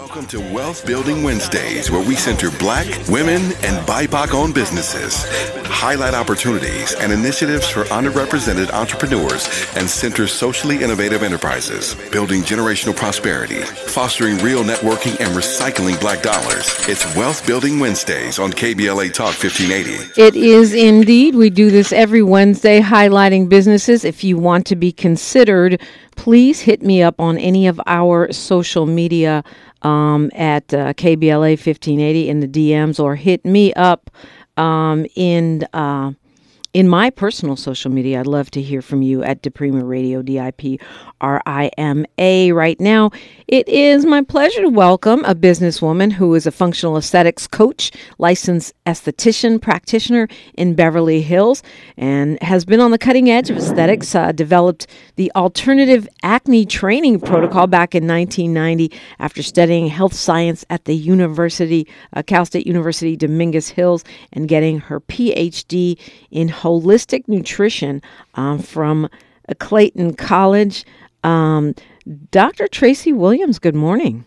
Welcome to Wealth Building Wednesdays, where we center black, women, and BIPOC owned businesses, highlight opportunities and initiatives for underrepresented entrepreneurs, and center socially innovative enterprises, building generational prosperity, fostering real networking, and recycling black dollars. It's Wealth Building Wednesdays on KBLA Talk 1580. It is indeed. We do this every Wednesday, highlighting businesses. If you want to be considered, please hit me up on any of our social media um, at uh, KBLA 1580 in the DMs or hit me up um, in. Uh, in my personal social media, I'd love to hear from you at Diprima Radio, D I P R I M A. Right now, it is my pleasure to welcome a businesswoman who is a functional aesthetics coach, licensed esthetician practitioner in Beverly Hills, and has been on the cutting edge of aesthetics. Uh, developed the alternative acne training protocol back in 1990 after studying health science at the University, uh, Cal State University, Dominguez Hills, and getting her PhD in holistic nutrition um, from Clayton College. Um, Dr. Traci Williams, good morning.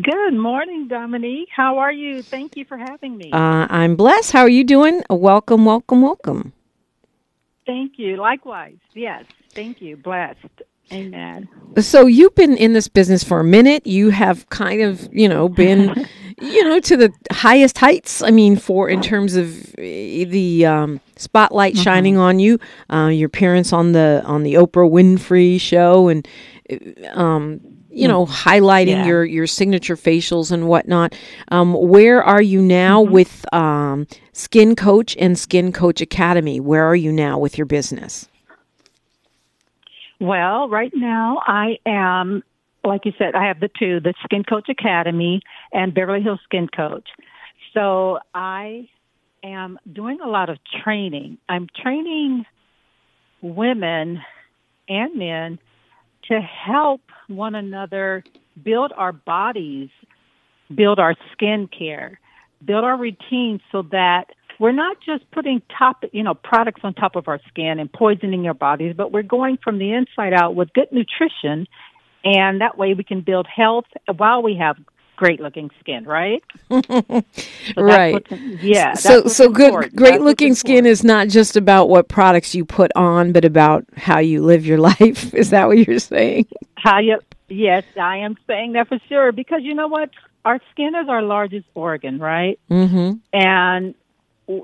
Good morning, Dominique. How are you? Thank you for having me. Uh, I'm blessed. How are you doing? Welcome, welcome, welcome. Thank you. Likewise. Yes. Thank you. Blessed. Amen. So you've been in this business for a minute. You have kind of, you know, been, you know, to the highest heights. I mean, for in terms of eh, the um, spotlight mm-hmm. shining on you, uh, your appearance on the on the Oprah Winfrey show, and eh, um, you know, highlighting yeah. your your signature facials and whatnot. Um, where are you now mm-hmm. with um, Skin Coach and Skin Coach Academy? Where are you now with your business? Well, right now I am, like you said, I have the two, the Skin Coach Academy and Beverly Hills Skin Coach. So I am doing a lot of training. I'm training women and men to help one another build our bodies, build our skin care, build our routines so that we're not just putting top, you know, products on top of our skin and poisoning our bodies, but we're going from the inside out with good nutrition. And that way we can build health while we have great looking skin, right? so right. Yeah. So so good great that's looking skin is not just about what products you put on, but about how you live your life. Is that what you're saying? How you Yes, I am saying that for sure because you know what? Our skin is our largest organ, right? Mm-hmm. And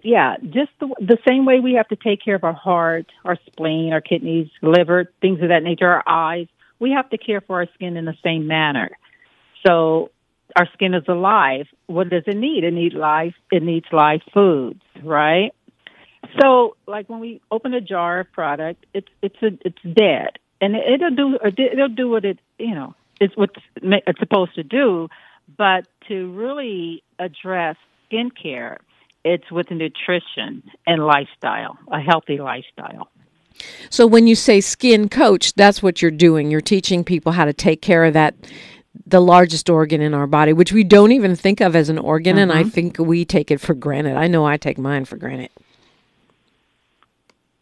yeah, just the, the same way we have to take care of our heart, our spleen, our kidneys, liver, things of that nature, our eyes. We have to care for our skin in the same manner. So our skin is alive. What does it need? It needs life. It needs live foods, right? So, like when we open a jar of product, it's it's a, it's dead, and it'll do it'll do what it you know it's what it's supposed to do. But to really address skincare, it's with nutrition and lifestyle, a healthy lifestyle. So when you say skin coach, that's what you're doing. You're teaching people how to take care of that the largest organ in our body, which we don't even think of as an organ, mm-hmm. and I mm-hmm. think we take it for granted. I know I take mine for granted.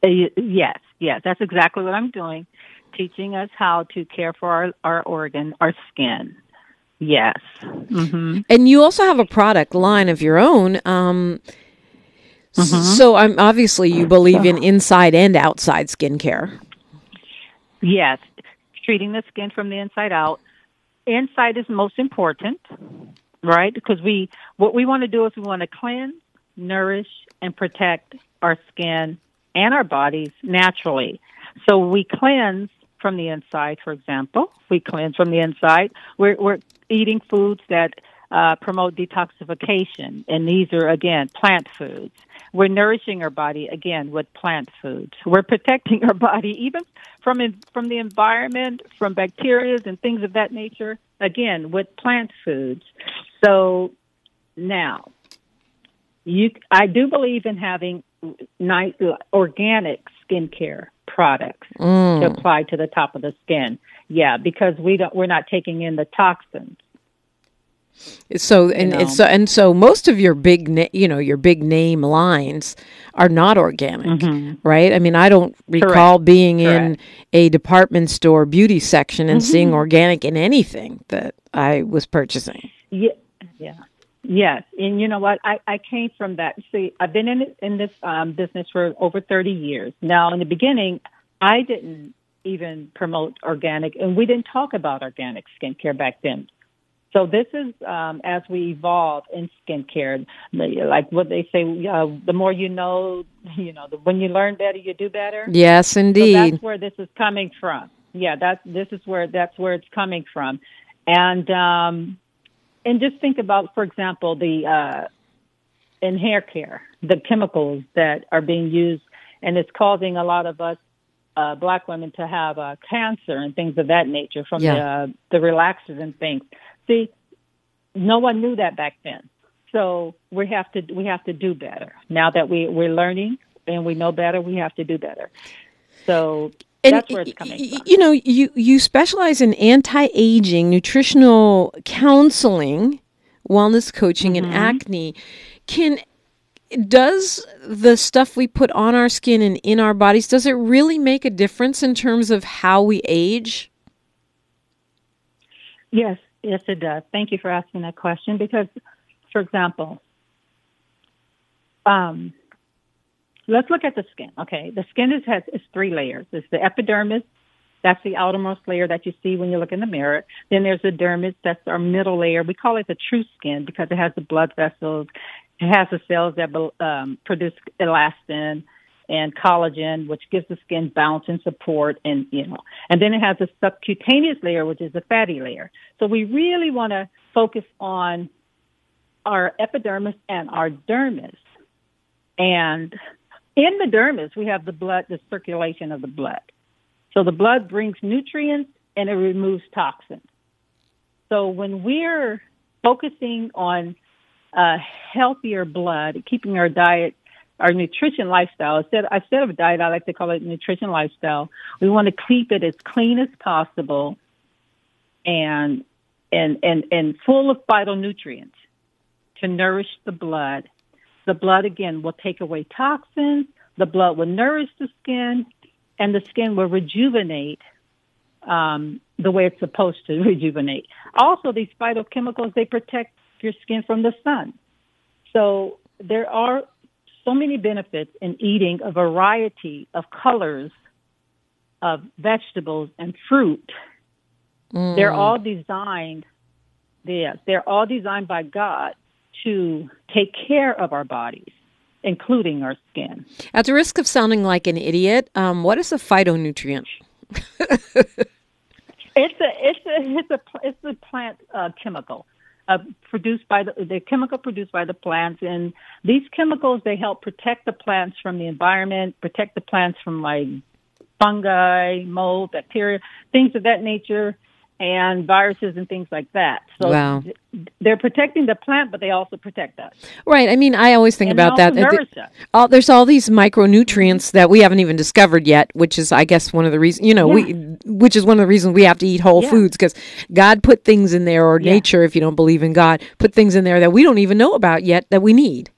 Uh, yes, yes, that's exactly what I'm doing, teaching us how to care for our, our organ, our skin. Yes. Mm-hmm. And you also have a product line of your own. Um, mm-hmm. So I'm obviously you believe in inside and outside skincare. Yes, treating the skin from the inside out inside is most important, right? Because we, what we want to do is we want to cleanse, nourish, and protect our skin and our bodies naturally. So we cleanse from the inside, for example. We cleanse from the inside. We're, we're eating foods that uh, promote detoxification, and these are, again, plant foods. We're nourishing our body again with plant foods. We're protecting our body even from in, from the environment, from bacteria and things of that nature. Again, with plant foods. So now, you, I do believe in having nice organic skincare products mm. to apply to the top of the skin. Yeah, because we don't, we're not taking in the toxins So and know. it's so and so most of your big na- you know your big name lines are not organic, right? I mean, I don't recall being in a department store beauty section and seeing organic in anything that I was purchasing. Yeah, yeah, yes. And you know what? I, I came from that. See, I've been in in this um, business for over thirty years now. In the beginning, I didn't even promote organic, and we didn't talk about organic skincare back then. So this is um, as we evolve in skincare, like what they say: uh, the more you know, you know, the, when you learn better, you do better. Yes, So indeed. that's where this is coming from. Yeah, that's this is where that's where it's coming from, and um, and just think about, for example, the uh, in hair care, the chemicals that are being used, and it's causing a lot of us uh, black women to have uh, cancer and things of that nature from Yeah. the uh, the relaxers and things. See, no one knew that back then. So we have to we have to do better now that we we're learning and we know better. We have to do better. So that's where it's coming from. You know, you you specialize in anti-aging, nutritional counseling, wellness coaching, Mm-hmm. and acne. Can does the stuff we put on our skin and in our bodies does it really make a difference in terms of how we age? Yes, yes, it does. Thank you for asking that question because, for example, um, let's look at the skin. Okay, the skin is has is three layers. It's the epidermis. That's the outermost layer that you see when you look in the mirror. Then there's the dermis. That's our middle layer. We call it the true skin because it has the blood vessels. It has the cells that um, produce elastin and collagen, which gives the skin bounce and support, and you know, and then it has a subcutaneous layer, which is the fatty layer. So we really want to focus on our epidermis and our dermis. And in the dermis, we have the blood, the circulation of the blood. So the blood brings nutrients and it removes toxins. So when we're focusing on uh, healthier blood, keeping our diet, our nutrition lifestyle, instead, instead of a diet, I like to call it nutrition lifestyle. We want to keep it as clean as possible and, and, and, and full of phytonutrients to nourish the blood. The blood, again, will take away toxins. The blood will nourish the skin and the skin will rejuvenate um, the way it's supposed to rejuvenate. Also, these phytochemicals, they protect your skin from the sun. So there are so many benefits in eating a variety of colors of vegetables and fruit. They're all designed, yes, they're all designed by God to take care of our bodies, including our skin. At the risk of sounding like an idiot, um, what is a phytonutrient? It's a it's a it's a it's a plant uh, chemical uh, produced by the the chemical produced by the plants, and these chemicals they help protect the plants from the environment, protect the plants from like fungi, mold, bacteria, things of that nature, and viruses and things like that. So Wow. they're protecting the plant, but they also protect us. Right. I mean, I always think And about that. Uh, the- all, there's all these micronutrients that we haven't even discovered yet, which is, I guess, one of the reasons. You know, we, which is one of the reasons we have to eat whole Yeah. foods because God put things in there, or Yeah. nature, if you don't believe in God, put things in there that we don't even know about yet that we need.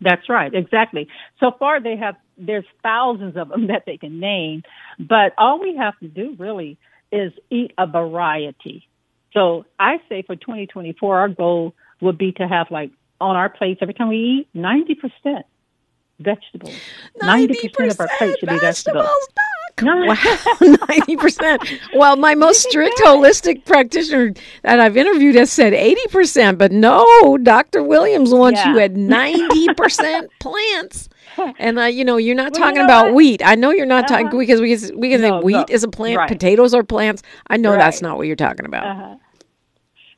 That's right, exactly. So far, they have there's thousands of them that they can name, but all we have to do really is eat a variety. So I say for 2024, our goal would be to have like on our plates every time we eat 90 percent vegetables. 90 percent of our plate should be vegetables. Wow, ninety percent. Well, my most strict holistic practitioner that I've interviewed has said eighty percent, but no, Doctor Williams wants you Yeah. at ninety percent plants. And uh, you know, you're not Well, you talking know about what? wheat. I know you're not talking Uh-huh. because we can, we can No, say wheat no. is a plant, Right. potatoes are plants. I know that's not what you're talking about. Uh-huh.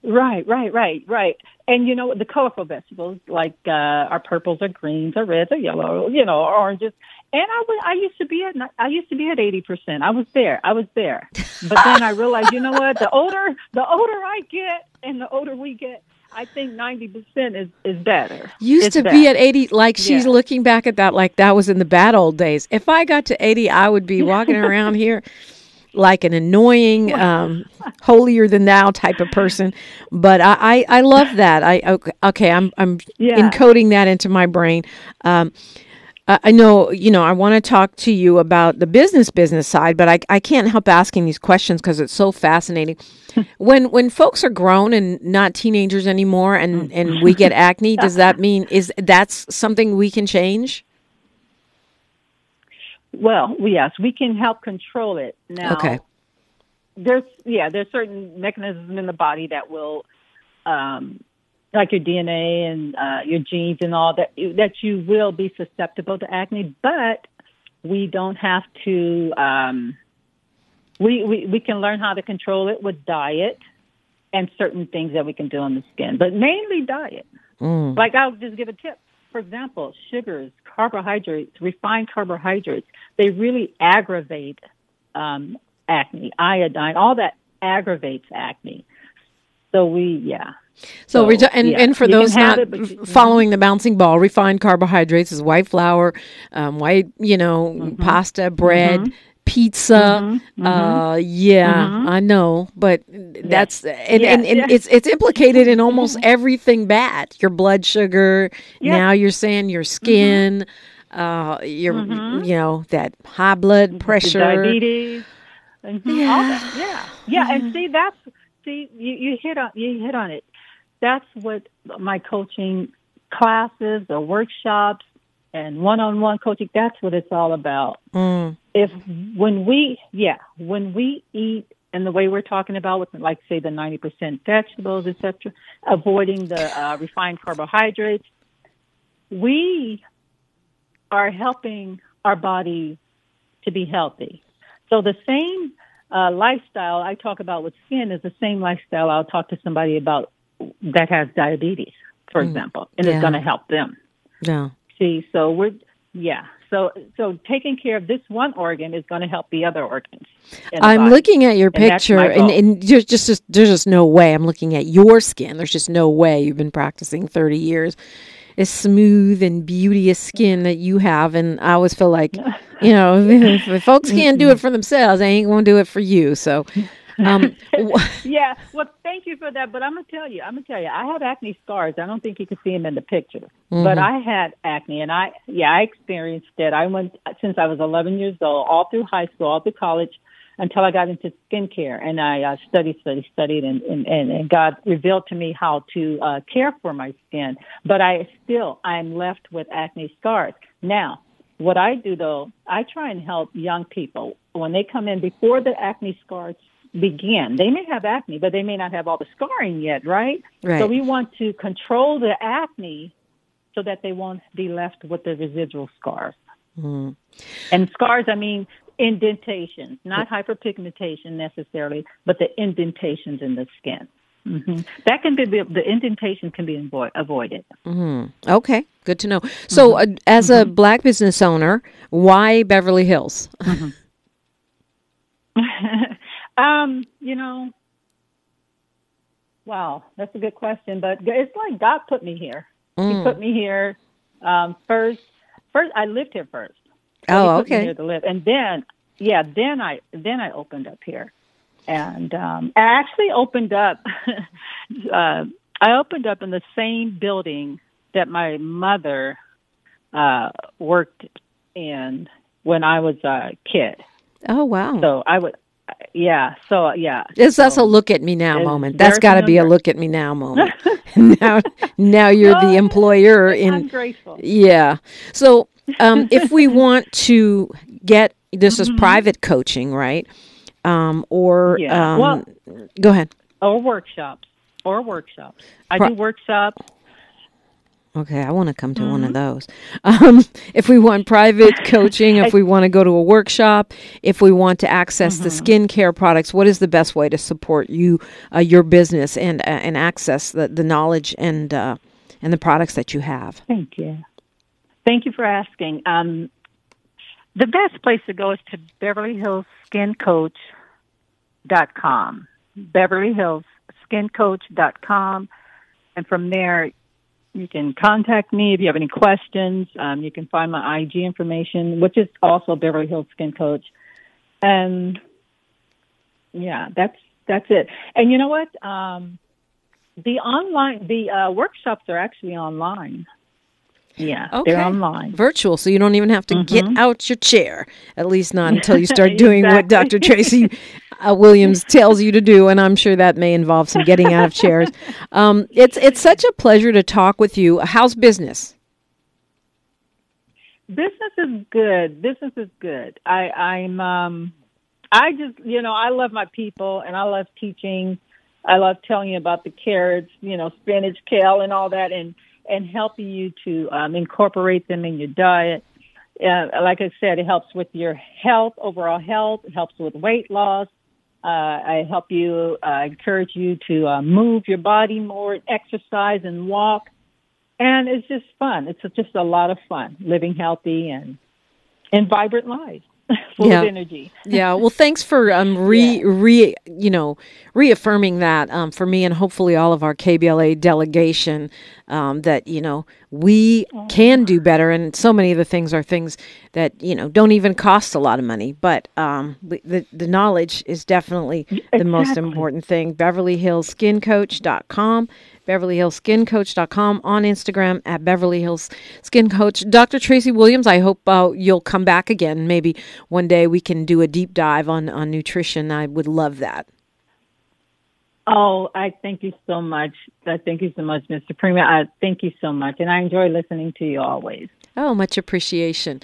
Right, right, right, right. And you know the colorful vegetables like uh, our purples or greens or reds or yellow, you know, or oranges. And I was, I used to be at, I used to be at eighty percent. I was there, I was there. But then I realized, you know what? The older, the older I get, and the older we get, I think ninety percent is is better. Used It's to be at 80, like she's Yeah. looking back at that like that was in the bad old days. If I got to 80, I would be walking around here like an annoying, um, holier than thou type of person. But I, I, I love that. I okay, okay I'm I'm Yeah. encoding that into my brain. Um, I I know, you know, I want to talk to you about the business business side, but I, I can't help asking these questions because it's so fascinating. when when folks are grown and not teenagers anymore, and and we get acne, does that mean is that's something we can change? Well, yes, we can help control it. Now, Okay. there's yeah, there's certain mechanisms in the body that will, um, like your DNA and uh, your genes and all that, that you will be susceptible to acne. But we don't have to. Um, we, we we can learn how to control it with diet and certain things that we can do on the skin, but mainly diet. Mm. Like I'll just give a tip. For example, sugars, carbohydrates, refined carbohydrates, they really aggravate um, acne. Iodine, all that aggravates acne. So we, yeah. So, So, rejo- and, yeah, and for you those not it, but you- f- following the bouncing ball, refined carbohydrates is white flour, um, white, you know, Mm-hmm. pasta, bread, pizza. Uh, yeah, I know, but that's and, Mm-hmm. Yeah, and, and yeah. it's it's implicated in almost everything bad. Your blood sugar. Yeah. Mm-hmm. Now you're saying your skin. Uh, your you know that high blood The pressure. diabetes, mhm, all that. Yeah, yeah. And see, that's see, you, you hit on you hit on it. That's what my coaching classes, or workshops, and one-on-one coaching. That's what it's all about. Mm, if when we yeah when we eat and the way we're talking about with like say the 90% vegetables etc avoiding the uh, refined carbohydrates we are helping our body to be healthy so the same uh, lifestyle i talk about with skin is the same lifestyle i'll talk to somebody about that has diabetes for example and Yeah. it's going to help them yeah. See, so we're yeah. So so taking care of this one organ is going to help the other organs. the I'm body. looking at your And picture, and, and there's just, just there's just no way. I'm looking at your skin. There's just no way you've been practicing 30 years. It's smooth and beauteous skin that you have, and I always feel like, you know, if, if folks can't do it for themselves, they ain't gonna do it for you. So, um, Yeah. Well, thank you for that. But I'm gonna tell you, I'm gonna tell you, I have acne scars. I don't think you can see them in the picture, Mm-hmm. but I had acne, and I yeah, I experienced it. I went since I was 11 years old, all through high school, all through college, until I got into skincare, and I uh, studied, studied, studied, and, and and and God revealed to me how to uh, care for my skin. But I still I'm left with acne scars now. What I do though, I try and help young people when they come in before the acne scars begin. They may have acne, but they may not have all the scarring yet, right? Right. So we want to control the acne so that they won't be left with the residual scars. Mm. And scars, I mean indentations, not hyperpigmentation necessarily, but the indentations in the skin. Hmm That can be the indentation can be avoid, avoided. mhm. okay, good to know. So, Mm-hmm. uh, as a black business owner, why Beverly Hills? um, you know, wow, that's a good question, but it's like God put me here. He Mm. put me here um, first. First, I lived here first. So Oh, he okay. here to live, and then yeah, then I then I opened up here, and um, I actually opened up. uh, I opened up in the same building that my mother uh, worked in when I was a kid. Oh wow. So I would, yeah. So yeah. This that's a look at me now it's moment. That's got to be a look at me now moment. now, now you're the employer I'm in. grateful. Yeah. So, um, if we want to get this is private coaching, right? Um, or Mm-hmm. Yeah. um, Well- go ahead. Or workshops. Or workshops. I Pro- do workshops. Okay, I want to come to one Mm-hmm. of those. Um, if we want private coaching, if we want to go to a workshop, if we want to access the Mm-hmm. skincare products, what is the best way to support you, uh, your business, and uh, and access the, the knowledge and uh, and the products that you have? Thank you. Thank you for asking. Um, the best place to go is to Beverly Hills Skin Coach dot com. Beverly Hills Skin Coach dot com, and from there you can contact me if you have any questions. Um, you can find my IG information, which is also Beverly Hills Skin Coach, and Yeah, that's that's it. And you know what? Um, the online the uh, workshops are actually online. Yeah, Okay. they're online. Virtual, so you don't even have to get out your chair. At least not until you start doing what Dr. Traci uh, Williams tells you to do, and I'm sure that may involve some getting out of chairs. Um, it's it's such a pleasure to talk with you. How's business? Business is good. Business is good. I, I'm um I just you know, I love my people and I love teaching. I love telling you about the carrots, you know, spinach, kale and all that and and helping you to um incorporate them in your diet. Uh, like I said, it helps with your health, overall health. It helps with weight loss. Uh, I help you, uh, encourage you to uh, move your body more, exercise and walk and it's just fun. It's just a lot of fun living healthy and and vibrant lives, full Yeah. of energy. Yeah, well, thanks for um re re you know reaffirming that um for me and hopefully all of our KBLA delegation um that you know we can do better. And so many of the things are things that you know don't even cost a lot of money. But um the the, the knowledge is definitely the most important thing. Beverly Hills Skin Coach.com Beverly Hills Skin Coach.com on Instagram at Beverly Hills Skin Coach. Dr. Traci Williams, I hope uh, you'll come back again. Maybe one day we can do a deep dive on, on nutrition. I would love that. Oh, I thank you so much. I thank you so much, Mr. Premier. I thank you so much, and I enjoy listening to you always. Oh, much appreciation.